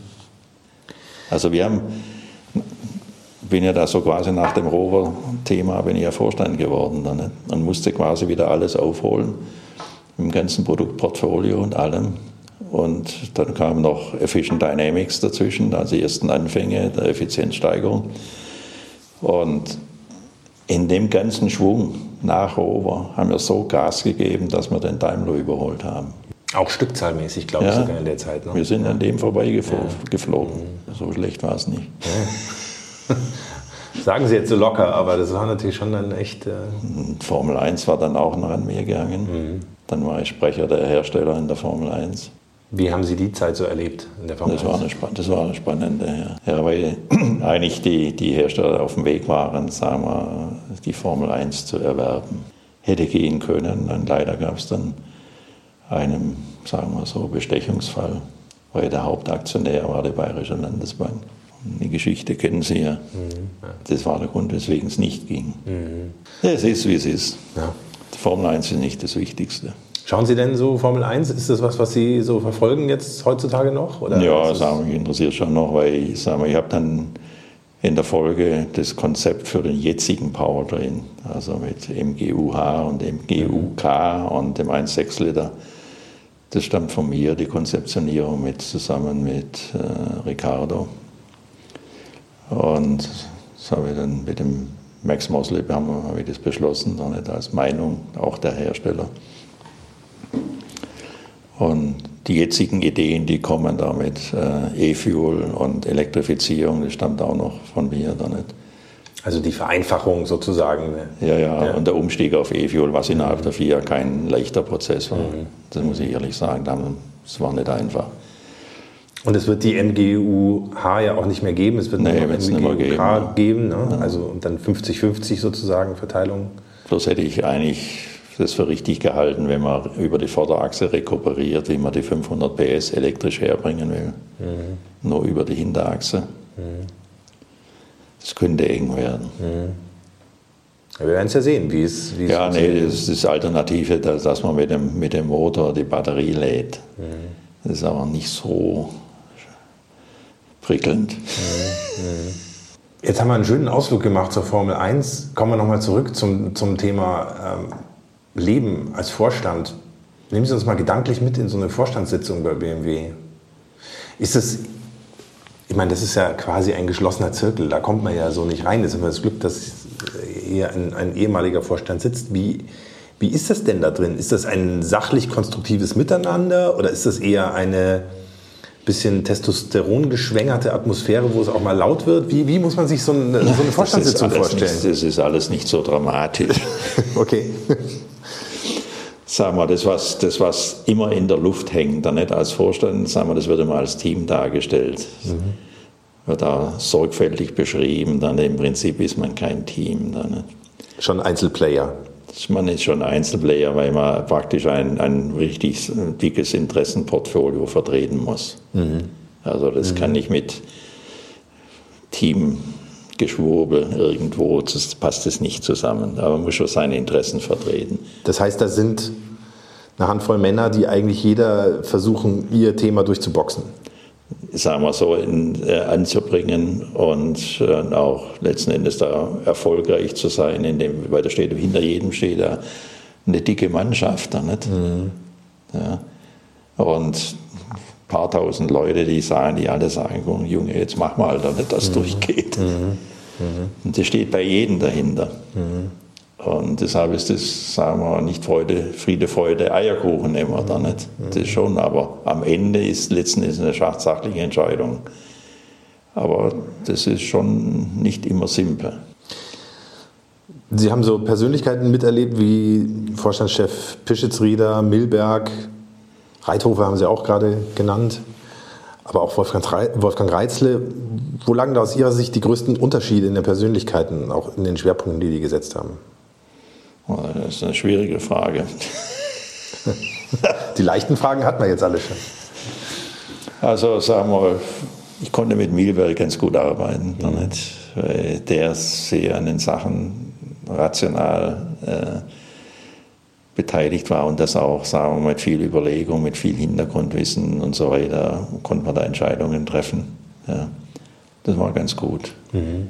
Also wir haben bin ja da so quasi nach dem Rover-Thema bin ich ja Vorstand geworden dann, ne? und musste quasi wieder alles aufholen im ganzen Produktportfolio und allem. Und dann kam noch Efficient Dynamics dazwischen, also die ersten Anfänge der Effizienzsteigerung. Und in dem ganzen Schwung nach Rover haben wir so Gas gegeben, dass wir den Daimler überholt haben. Auch stückzahlmäßig, glaube ich, sogar in der Zeit. Ne? Wir sind an dem vorbeigeflogen. Ja. So schlecht war es nicht. Ja. Sagen Sie jetzt so locker, aber das war natürlich schon dann echt. Äh Formel 1 war dann auch noch an mir gegangen. Mhm. Dann war ich Sprecher der Hersteller in der Formel 1. Wie haben Sie die Zeit so erlebt in der Formel das 1? War eine, das war eine spannende, ja. ja weil eigentlich die, die Hersteller auf dem Weg waren, sagen wir, die Formel 1 zu erwerben. Hätte gehen können, dann leider gab es dann einen, sagen wir so, Bestechungsfall, weil der Hauptaktionär war die Bayerische Landesbank. Die Geschichte kennen Sie ja. Mhm. Das war der Grund, weswegen es nicht ging. Mhm. Es ist, wie es ist. Ja. Formel 1 ist nicht das Wichtigste. Schauen Sie denn so Formel 1? Ist das was, was Sie so verfolgen jetzt heutzutage noch? Oder ja, sagen mich interessiert schon noch, weil ich sage mal, ich habe dann in der Folge das Konzept für den jetzigen Powertrain, also mit MGUH und MGUK mhm. und dem 1,6 Liter. Das stammt von mir, die Konzeptionierung mit, zusammen mit äh, Ricardo. Und das habe ich dann mit dem Max Mosley habe ich das beschlossen, dann nicht als Meinung auch der Hersteller. Und die jetzigen Ideen, die kommen da mit äh, E-Fuel und Elektrifizierung, das stammt auch noch von mir da nicht. Also die Vereinfachung sozusagen. Ne? Ja, ja, ja, und der Umstieg auf E-Fuel, was innerhalb der vier kein leichter Prozess war. Mhm. Das muss ich ehrlich sagen, das war nicht einfach. Und es wird die MGUH ja auch nicht mehr geben. Es wird nee, nur MGUK geben, ja. geben ne? ja. also und dann 50-50 sozusagen Verteilung. Bloß hätte ich eigentlich das für richtig gehalten, wenn man über die Vorderachse rekuperiert, wie man die 500 PS elektrisch herbringen will. Mhm. Nur über die Hinterachse. Mhm. Könnte eng werden. Mhm. Wir werden es ja sehen, wie es wie Ja, nee, das ist das Alternative, dass man mit dem, mit dem Motor die Batterie lädt. Mhm. Das ist aber nicht so prickelnd. Jetzt haben wir einen schönen Ausflug gemacht zur Formel 1. Kommen wir nochmal zurück zum, zum Thema ähm, Leben als Vorstand. Nehmen Sie uns mal gedanklich mit in so eine Vorstandssitzung bei BMW. Ist das, ich meine, das ist ja quasi ein geschlossener Zirkel, da kommt man ja so nicht rein. Das ist immer das Glück, dass hier ein, ein ehemaliger Vorstand sitzt. Wie, wie ist das denn da drin? Ist das ein sachlich konstruktives Miteinander oder ist das eher eine bisschen Testosteron geschwängerte Atmosphäre, wo es auch mal laut wird? Wie, wie muss man sich so eine, so eine Vorstandssitzung vorstellen? Nicht, das ist alles nicht so dramatisch. okay. Sagen wir, das was, das, was immer in der Luft hängt, da nicht als Vorstand, sagen wir, das wird immer als Team dargestellt. Mhm. Wird da sorgfältig beschrieben, dann im Prinzip ist man kein Team. Da nicht. Schon Einzelplayer. Man ist schon Einzelplayer, weil man praktisch ein, ein richtig dickes Interessenportfolio vertreten muss. Mhm. Also das mhm. kann nicht mit Teamgeschwurbel irgendwo, das passt es nicht zusammen. Aber man muss schon seine Interessen vertreten. Das heißt, da sind eine Handvoll Männer, die eigentlich jeder versuchen, ihr Thema durchzuboxen sagen wir so, in, äh, anzubringen und äh, auch letzten Endes da erfolgreich zu sein, indem, weil da steht, hinter jedem steht da eine dicke Mannschaft. Nicht? Mhm. Ja. Und paar tausend Leute, die sagen, die alle sagen, Junge, jetzt mach mal, damit das mhm. durchgeht. Mhm. mhm. Und das steht bei jedem dahinter. Mhm. Und deshalb ist das, sagen wir, nicht Freude, Friede, Freude, Eierkuchen immer da nicht. Das schon, aber am Ende ist letzten Endes eine sachliche Entscheidung. Aber das ist schon nicht immer simpel. Sie haben so Persönlichkeiten miterlebt wie Vorstandschef Pischitz-Rieder, Milberg, Reithofer haben Sie auch gerade genannt, aber auch Wolfgang Reitzle. Wo lagen da aus Ihrer Sicht die größten Unterschiede in den Persönlichkeiten, auch in den Schwerpunkten, die die gesetzt haben? Das ist eine schwierige Frage. Die leichten Fragen hatten wir jetzt alle schon. Also sagen wir, ich konnte mit Milberg ganz gut arbeiten. Mhm. Der sehr an den Sachen rational äh, beteiligt war und das auch, sagen wir, mit viel Überlegung, mit viel Hintergrundwissen und so weiter, konnte man da Entscheidungen treffen. Ja. Das war ganz gut. Mhm.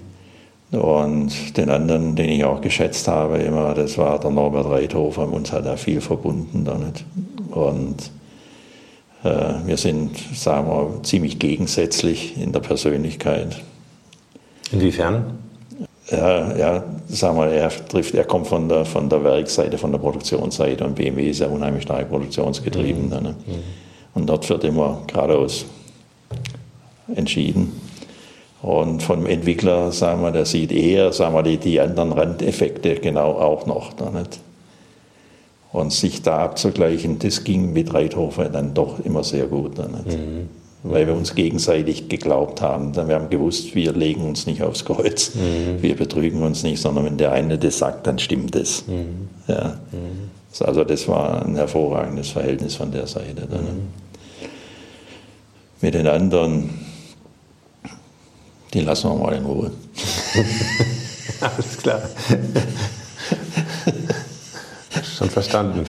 Und den anderen, den ich auch geschätzt habe, immer, das war der Norbert Reithofer. Uns hat er viel verbunden damit. Und äh, wir sind, sagen wir, ziemlich gegensätzlich in der Persönlichkeit. Inwiefern? Ja, ja, sagen wir, er trifft, er kommt von der, von der Werkseite, von der Produktionsseite und BMW ist ja unheimlich stark produktionsgetrieben. Mhm. Ne? Mhm. Und dort wird immer geradeaus entschieden. Und vom Entwickler, sagen wir, der sieht eher, sagen wir, die, die anderen Randeffekte genau auch noch. Da nicht? Und sich da abzugleichen, das ging mit Reithofer dann doch immer sehr gut. Nicht? Mhm. Weil wir uns gegenseitig geglaubt haben. Wir haben gewusst, wir legen uns nicht aufs Kreuz, mhm. wir betrügen uns nicht, sondern wenn der eine das sagt, dann stimmt es. Mhm. Ja. Mhm. Also das war ein hervorragendes Verhältnis von der Seite. Dann, mhm. Mit den anderen die lassen wir mal in Ruhe. Alles klar. Schon verstanden.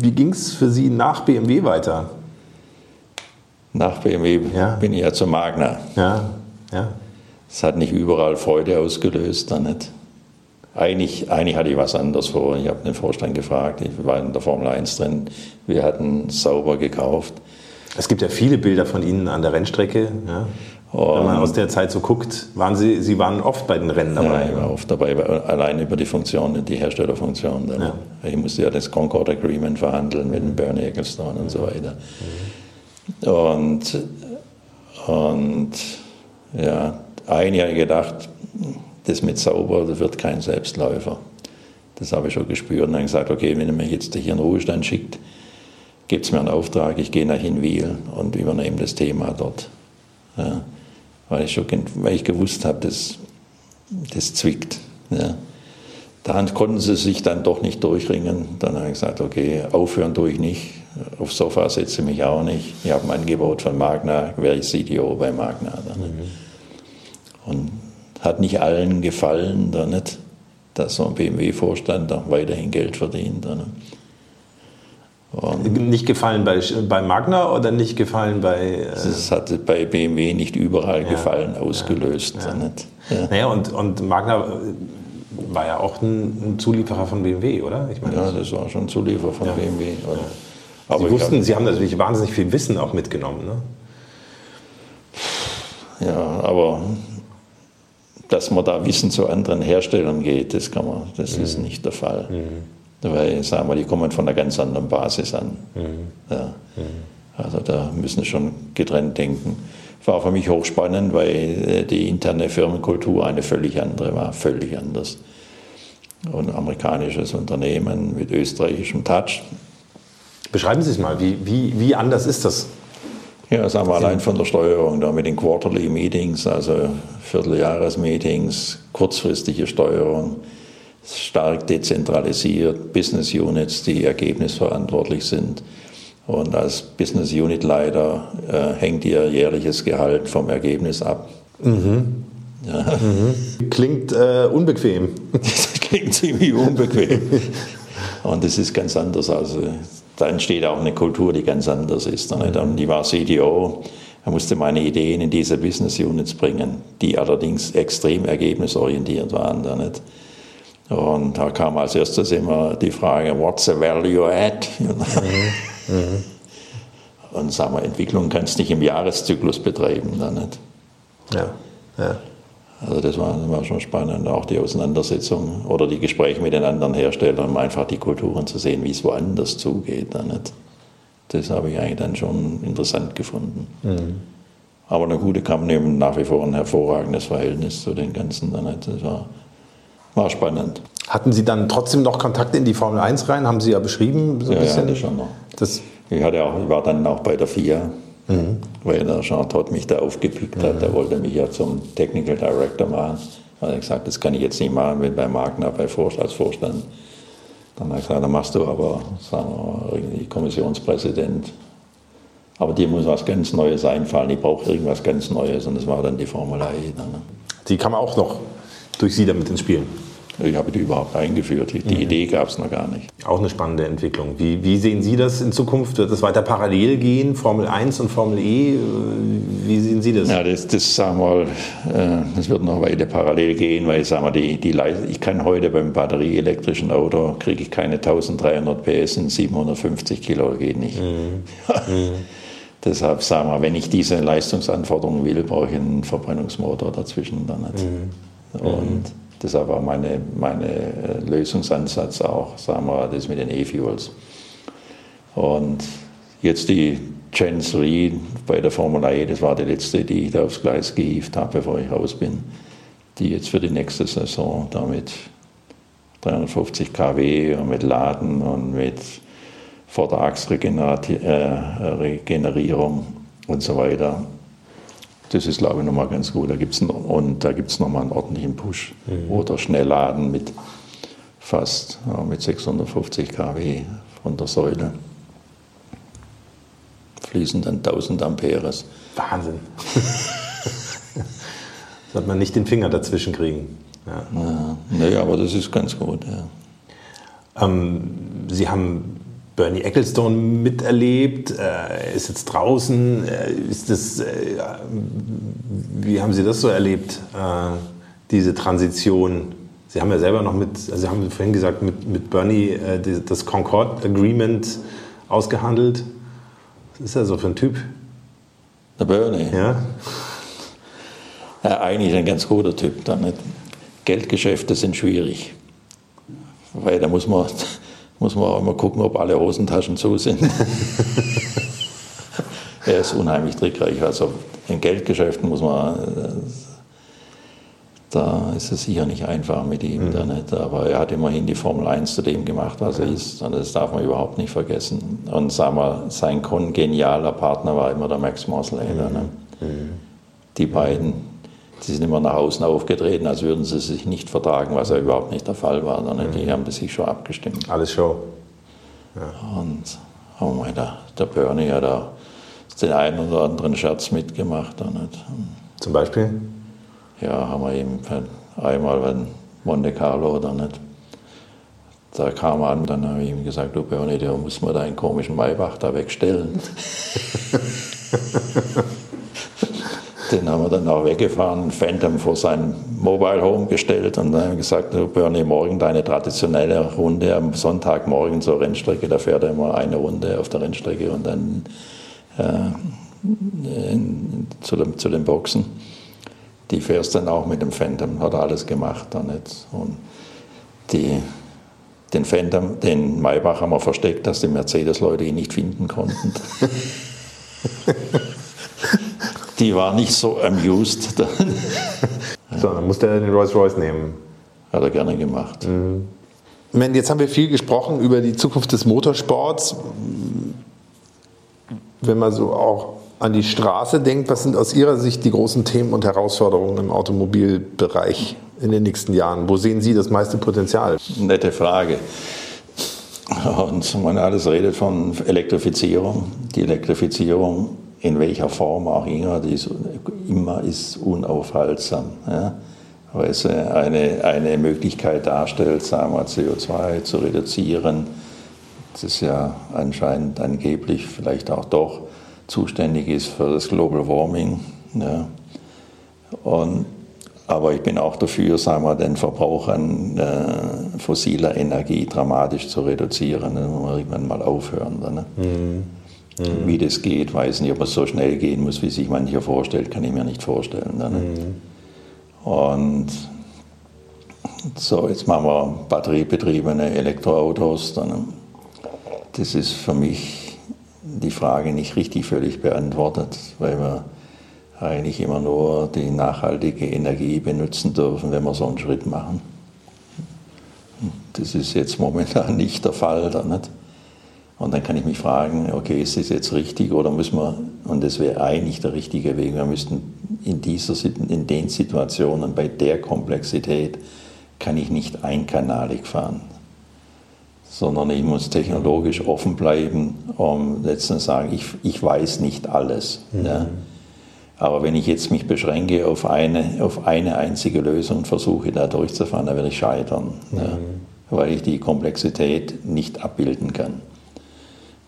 wie ging es für Sie nach BMW weiter? Nach BMW ja. bin ich ja zu Magna. Ja, ja. Es hat nicht überall Freude ausgelöst, dann nicht. Eigentlich, eigentlich hatte ich was anderes vor. Ich habe den Vorstand gefragt, ich war in der Formel 1 drin. Wir hatten sauber gekauft. Es gibt ja viele Bilder von Ihnen an der Rennstrecke. Ja. Wenn man aus der Zeit so guckt, waren Sie, Sie waren oft bei den Rennen dabei. Ja, ich war oft dabei, allein über die Funktion, die Herstellerfunktion. Ja. Ich musste ja das Concord Agreement verhandeln mit dem Bernie Ecclestone und so weiter. Und, und ja, habe ich gedacht, das mit sauber, das wird kein Selbstläufer. Das habe ich schon gespürt und dann gesagt, okay, wenn ihr mich jetzt hier in Ruhestand schickt, gibt es mir einen Auftrag, ich gehe nach Hinwil und übernehme das Thema dort. Ja weil ich, schon, weil ich gewusst habe, das, das zwickt. Ja. Da konnten sie sich dann doch nicht durchringen. Dann habe ich gesagt, okay, aufhören tue ich nicht. Aufs Sofa setze ich mich auch nicht. Ich habe ein Angebot von Magna, wäre ich CDO bei Magna. Dann. Mhm. Und hat nicht allen gefallen, dann nicht, dass so ein BMW-Vorstand auch weiterhin Geld verdient. Dann. Und nicht gefallen bei, bei Magna oder nicht gefallen bei. Äh es hat bei BMW nicht überall ja, Gefallen ausgelöst. Ja, ja. Naja, und, und Magna war ja auch ein, ein, Zulieferer von BMW, oder? Ich meine, ja, das war schon ein Zulieferer von BMW. Aber Sie wussten, hab, Sie haben natürlich wahnsinnig viel Wissen auch mitgenommen, ne? Ja, aber dass man da Wissen zu anderen Herstellern geht, das, kann man, das mhm. ist nicht der Fall. Mhm. Weil, sagen wir, die kommen von einer ganz anderen Basis an. Mhm. Ja. Mhm. Also da müssen schon getrennt denken. War für mich hochspannend, weil äh, die interne Firmenkultur eine völlig andere war, völlig anders. Und ein amerikanisches Unternehmen mit österreichischem Touch. Beschreiben Sie es mal, wie, wie, wie anders ist das? Ja, sagen wir allein von der Steuerung, da mit den Quarterly Meetings, also Vierteljahresmeetings, kurzfristige Steuerung, stark dezentralisiert, Business Units, die ergebnisverantwortlich sind. Und als Business Unit Leiter äh, hängt ihr jährliches Gehalt vom Ergebnis ab. Mhm. Ja. Mhm. Klingt äh, unbequem. Das klingt ziemlich unbequem. Und das ist ganz anders. Also, da entsteht auch eine Kultur, die ganz anders ist. Und ich war CDO, er musste meine Ideen in diese Business Units bringen, die allerdings extrem ergebnisorientiert waren. Nicht. Und da kam als erstes immer die Frage, what's the value add? Mhm. Mhm. Und sagen wir, Entwicklung kannst du nicht im Jahreszyklus betreiben. Da nicht. Ja, ja. Also das war, war schon spannend, auch die Auseinandersetzung oder die Gespräche mit den anderen Herstellern, um einfach die Kulturen zu sehen, wie es woanders zugeht. Da nicht. Das habe ich eigentlich dann schon interessant gefunden. Mhm. Aber eine gute kam eben nach wie vor ein hervorragendes Verhältnis zu den ganzen. Da nicht. Das war, war spannend. Hatten Sie dann trotzdem noch Kontakte in die Formel 1 rein? Haben Sie ja beschrieben, so ein ja, bisschen? Ja, schon noch. Das ich, hatte auch, ich war dann auch bei der FIA Mhm. Weil der Jean Todt mich da aufgepickt hat. Mhm. Der wollte mich ja zum Technical Director machen. Hat er gesagt, das kann ich jetzt nicht machen, wenn bei Magna bei Vorstand, als Vorstand. Dann hat er gesagt, dann machst du aber, sagen wir, irgendwie Kommissionspräsident. Aber dir muss was ganz Neues einfallen. Ich brauche irgendwas ganz Neues. Und das war dann die Formel E. Dann, ne? Die kam auch noch durch Sie damit ins Spiel. Ich habe die überhaupt eingeführt. Die, mhm. Idee gab es noch gar nicht. Auch eine spannende Entwicklung. Wie, wie, sehen Sie das in Zukunft? Wird es weiter parallel gehen, Formel 1 und Formel E? Wie sehen Sie das? Ja, das, das sagen wir, äh, das wird noch weiter parallel gehen, weil sagen wir, die, die ich kann heute beim batterieelektrischen Auto, kriege ich keine 1300 PS in 750 Kilo, geht nicht. Mhm. mhm. Deshalb sagen wir, wenn ich diese Leistungsanforderungen will, brauche ich einen Verbrennungsmotor dazwischen dann nicht. Mhm. Und Deshalb war meine, meine äh, Lösungsansatz auch, sagen wir, das mit den E-Fuels. Und jetzt die Gen 3 bei der Formel E, das war die letzte, die ich da aufs Gleis gehievt habe, bevor ich raus bin, die jetzt für die nächste Saison damit 350 kW und mit Laden und mit Vortragsregenerierung äh, und so weiter das ist, glaube ich, nochmal ganz gut. Da gibt's noch, und da gibt es nochmal einen ordentlichen Push. Mhm. Oder Schnellladen mit fast ja, mit 650 kW von der Säule. Fließen dann 1000 Amperes. Wahnsinn. Sollte man nicht den Finger dazwischen kriegen. Ja. Ja, nee, aber das ist ganz gut. Ja. Ähm, Sie haben Bernie Ecclestone miterlebt? Er ist jetzt draußen. Ist das, äh, wie haben Sie das so erlebt, äh, diese Transition? Sie haben ja selber noch mit, also Sie haben vorhin gesagt, mit, mit Bernie äh, das Concord Agreement ausgehandelt. Was ist er so für ein Typ? Der Bernie? Ja. ja eigentlich ein ganz guter Typ. Geldgeschäfte sind schwierig. Weil da muss man muss man auch immer gucken, ob alle Hosentaschen zu sind. er ist unheimlich trickreich. Also in Geldgeschäften muss man, äh, da ist es sicher nicht einfach mit ihm. Mhm. Da nicht. Aber er hat immerhin die Formel 1 zu dem gemacht, was er ist. Und das darf man überhaupt nicht vergessen. Und sagen wir, sein genialer Partner war immer der Max Mosley. Mhm. Ne? Mhm. Die beiden, Sie sind immer nach außen aufgetreten, als würden sie sich nicht vertragen, was ja überhaupt nicht der Fall war. Sondern die haben sich schon abgestimmt. Alles Show. Ja. Und oh mein, der, der Bernie hat da den einen oder anderen Scherz mitgemacht. Nicht? Zum Beispiel? Ja, haben wir eben einmal bei Monte Carlo oder nicht. Da kam er an, dann habe ich ihm gesagt, du Bernie, der muss man deinen komischen Maybach da wegstellen. Den haben wir dann auch weggefahren, Phantom vor sein Mobile Home gestellt und dann haben wir gesagt, du Bernie, morgen deine traditionelle Runde am Sonntagmorgen zur Rennstrecke, da fährt er immer eine Runde auf der Rennstrecke und dann äh, in, zu, dem, zu den Boxen. Die fährst dann auch mit dem Phantom, hat er alles gemacht dann jetzt. Und die, den Phantom, den Maybach haben wir versteckt, dass die Mercedes-Leute ihn nicht finden konnten. die war nicht so amused. so, dann musste er den Rolls-Royce nehmen. Hat er gerne gemacht. Mhm. Jetzt haben wir viel gesprochen über die Zukunft des Motorsports. Wenn man so auch an die Straße denkt, was sind aus Ihrer Sicht die großen Themen und Herausforderungen im Automobilbereich in den nächsten Jahren? Wo sehen Sie das meiste Potenzial? Nette Frage. Und man alles redet von Elektrifizierung. Die Elektrifizierung in welcher Form auch immer, die ist, immer ist unaufhaltsam. Ja? Weil es eine, eine Möglichkeit darstellt, sagen wir, CO2 zu reduzieren. Das ist ja anscheinend angeblich vielleicht auch doch zuständig ist für das Global Warming. Ja. Und, aber ich bin auch dafür, sagen wir, den Verbrauch an äh, fossiler Energie dramatisch zu reduzieren. Dann muss man irgendwann mal aufhören. Ne? mhm. Mhm. Wie das geht, weiß nicht, ob es so schnell gehen muss, wie sich mancher vorstellt, kann ich mir nicht vorstellen. Dann, ne? mhm. Und so, jetzt machen wir batteriebetriebene Elektroautos. Dann, das ist für mich die Frage nicht richtig völlig beantwortet, weil wir eigentlich immer nur die nachhaltige Energie benutzen dürfen, wenn wir so einen Schritt machen. Das ist jetzt momentan nicht der Fall. Da nicht? Und dann kann ich mich fragen, okay, ist das jetzt richtig oder müssen wir, und das wäre eigentlich der richtige Weg, wir müssten in, dieser, in den Situationen, bei der Komplexität, kann ich nicht einkanalig fahren, sondern ich muss technologisch offen bleiben, um letztens zu sagen, ich, ich weiß nicht alles. Mhm. Ja. Aber wenn ich jetzt mich beschränke auf eine, auf eine einzige Lösung und versuche, da durchzufahren, dann werde ich scheitern, mhm. ja, weil ich die Komplexität nicht abbilden kann.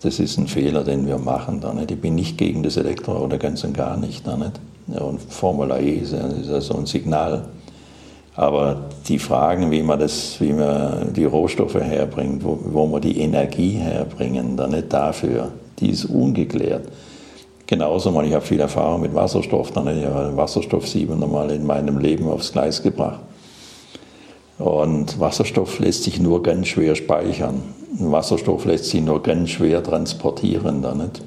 Das ist ein Fehler, den wir machen. Da nicht. Ich bin nicht gegen das Elektro oder ganz und gar nicht. Da nicht. Und Formula E ist ja so ein Signal. Aber die Fragen, wie man, das, wie man die Rohstoffe herbringt, wo, wo man die Energie herbringen, da nicht dafür, die ist ungeklärt. Genauso, man, ich habe viel Erfahrung mit Wasserstoff. Dann, ich habe Wasserstoff siebenmal in meinem Leben aufs Gleis gebracht. Und Wasserstoff lässt sich nur ganz schwer speichern. Wasserstoff lässt sich nur ganz schwer transportieren. Da nicht?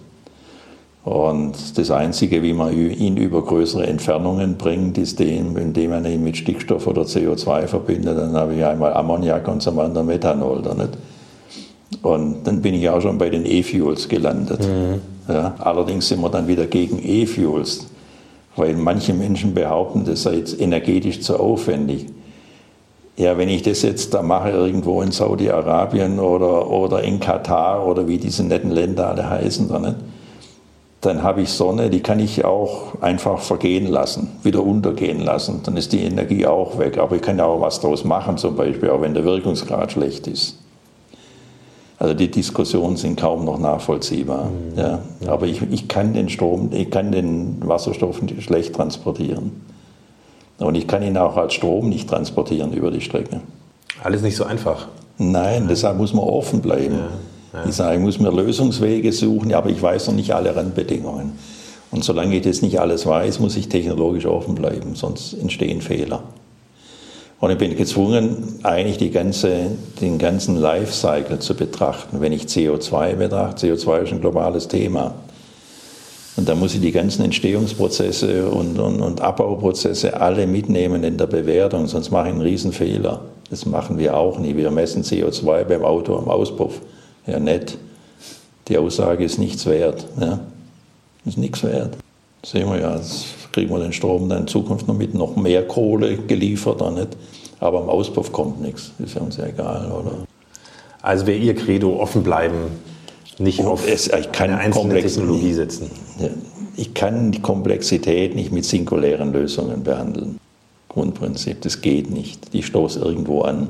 Und das Einzige, wie man ihn über größere Entfernungen bringt, ist dem, indem man ihn mit Stickstoff oder CO2 verbindet. Dann habe ich einmal Ammoniak und zum anderen Methanol. Da nicht? Und dann bin ich auch schon bei den E-Fuels gelandet. Mhm. Ja, allerdings sind wir dann wieder gegen E-Fuels, weil manche Menschen behaupten, das sei jetzt energetisch zu aufwendig ja, wenn ich das jetzt da mache irgendwo in Saudi-Arabien oder, oder in Katar oder wie diese netten Länder alle heißen, dann, nicht? dann habe ich Sonne, die kann ich auch einfach vergehen lassen, wieder untergehen lassen. Dann ist die Energie auch weg. Aber ich kann ja auch was daraus machen, zum Beispiel, auch wenn der Wirkungsgrad schlecht ist. Also die Diskussionen sind kaum noch nachvollziehbar. Mhm. Ja. Aber ich, ich kann den Strom, ich kann den Wasserstoff schlecht transportieren. Und ich kann ihn auch als Strom nicht transportieren über die Strecke. Alles nicht so einfach. Nein, deshalb muss man offen bleiben. Ja, ja. Ich sage, ich muss mir Lösungswege suchen, aber ich weiß noch nicht alle Randbedingungen. Und solange ich das nicht alles weiß, muss ich technologisch offen bleiben, sonst entstehen Fehler. Und ich bin gezwungen, eigentlich die ganze, den ganzen Lifecycle zu betrachten. Wenn ich CO2 betrachte, CO2 ist ein globales Thema. Und da muss ich die ganzen Entstehungsprozesse und, und, und, Abbauprozesse alle mitnehmen in der Bewertung, sonst mache ich einen Riesenfehler. Das machen wir auch nie. Wir messen CO2 beim Auto am Auspuff. Ja, nett. Die Aussage ist nichts wert. Ja. Ist nichts wert. Das sehen wir ja, jetzt kriegen wir den Strom dann in Zukunft noch mit noch mehr Kohle geliefert, oder nicht? aber am Auspuff kommt nichts. Ist ja uns ja egal, oder? Also wäre Ihr Credo offen bleiben, nicht Und auf es, ich kann eine einzelne Technologie setzen. Ich kann die Komplexität nicht mit singulären Lösungen behandeln. Grundprinzip, das geht nicht. Die stoßt irgendwo an.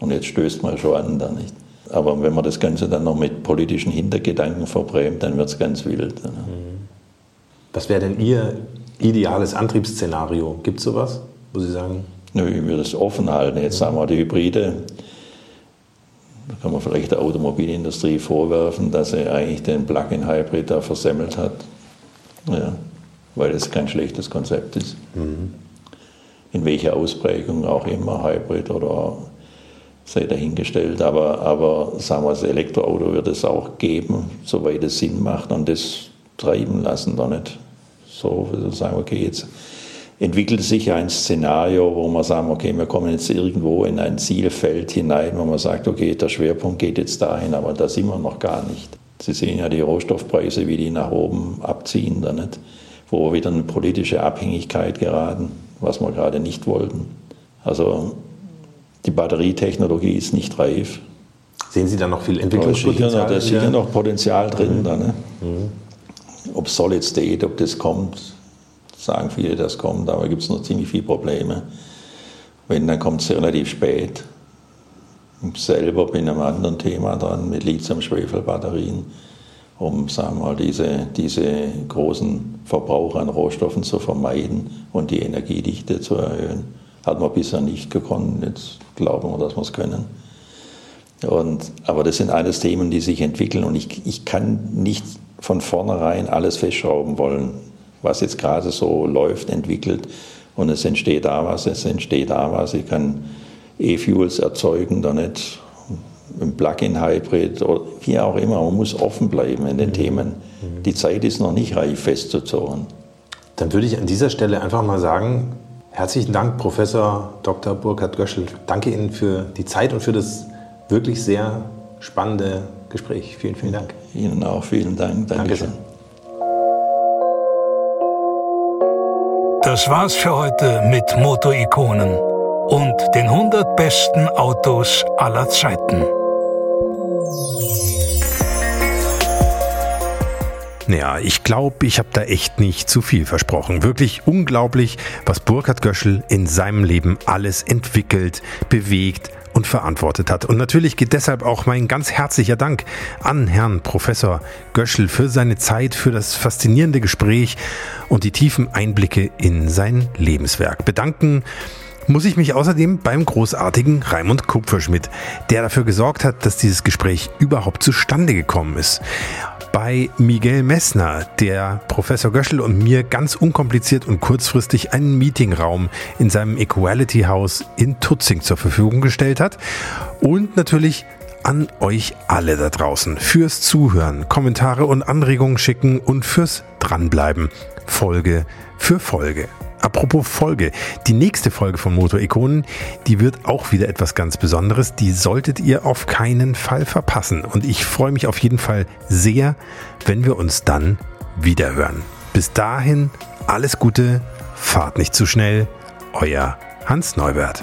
Und jetzt stößt man schon an da nicht. Aber wenn man das Ganze dann noch mit politischen Hintergedanken verbrämt, dann wird es ganz wild. Was wäre denn Ihr, ideales Antriebsszenario? Gibt es sowas, wo Sie sagen? Nö, ich würde es offen halten. Jetzt sagen wir die Hybride. Da kann man vielleicht der Automobilindustrie vorwerfen, dass sie eigentlich den Plug-in-Hybrid da versemmelt hat. Ja, weil es kein schlechtes Konzept ist. Mhm. In welcher Ausprägung auch immer, Hybrid oder sei dahingestellt. Aber, aber sagen wir, das Elektroauto wird es auch geben, soweit es Sinn macht und das treiben lassen, da nicht so sagen, okay, jetzt entwickelt sich ein Szenario, wo man sagen, okay, wir kommen jetzt irgendwo in ein Zielfeld hinein, wo man sagt, okay, der Schwerpunkt geht jetzt dahin, aber da sind wir noch gar nicht. Sie sehen ja die Rohstoffpreise, wie die nach oben abziehen, da nicht, wo wir wieder in eine politische Abhängigkeit geraten, was wir gerade nicht wollten. Also die Batterietechnologie ist nicht reif. Sehen Sie da noch viel Entwicklungspotenzial? Da ist sicher noch Potenzial drin. Mhm. Da, ne? mhm. Ob Solid State, ob das kommt, sagen viele, das kommt, aber gibt es noch ziemlich viele Probleme. Wenn, dann kommt es relativ spät. Ich selber bin am anderen Thema dran mit Lithium-Schwefel-Batterien, um sagen wir mal, diese, diese großen Verbraucher an Rohstoffen zu vermeiden und die Energiedichte zu erhöhen. Hat man bisher nicht gekonnt, jetzt glauben wir, dass wir es können. Und, aber das sind alles Themen, die sich entwickeln und ich, ich kann nicht von vornherein alles festschrauben wollen, was jetzt gerade so läuft, entwickelt und es entsteht da was, es entsteht da was. Ich kann E-Fuels erzeugen, da nicht ein Plug-in-Hybrid oder wie auch immer. Man muss offen bleiben in den mhm. Themen. Die Zeit ist noch nicht reif festzuzogen. Dann würde ich an dieser Stelle einfach mal sagen, herzlichen Dank, Professor Dr. Burkhard Göschel. Danke Ihnen für die Zeit und für das wirklich sehr spannende Gespräch. Vielen, vielen Dank. Ihnen auch vielen Dank. Dankeschön. Danke das war's für heute mit Motorikonen und den 100 besten Autos aller Zeiten. Ja, ich glaube, ich habe da echt nicht zu viel versprochen. Wirklich unglaublich, was Burkhard Göschel in seinem Leben alles entwickelt, bewegt, und verantwortet hat. Und natürlich geht deshalb auch mein ganz herzlicher Dank an Herrn Professor Göschel für seine Zeit, für das faszinierende Gespräch und die tiefen Einblicke in sein Lebenswerk. Bedanken muss ich mich außerdem beim großartigen Raimund Kupferschmidt, der dafür gesorgt hat, dass dieses Gespräch überhaupt zustande gekommen ist bei Miguel Messner, der Professor Göschel und mir ganz unkompliziert und kurzfristig einen Meetingraum in seinem Equality House in Tutzing zur Verfügung gestellt hat. Und natürlich an euch alle da draußen fürs Zuhören, Kommentare und Anregungen schicken und fürs Dranbleiben. Folge für Folge. Apropos Folge. Die nächste Folge von Motor Ikonen, die wird auch wieder etwas ganz Besonderes. Die solltet ihr auf keinen Fall verpassen. Und ich freue mich auf jeden Fall sehr, wenn wir uns dann wieder hören. Bis dahin alles Gute, fahrt nicht zu schnell. Euer Hans Neubert.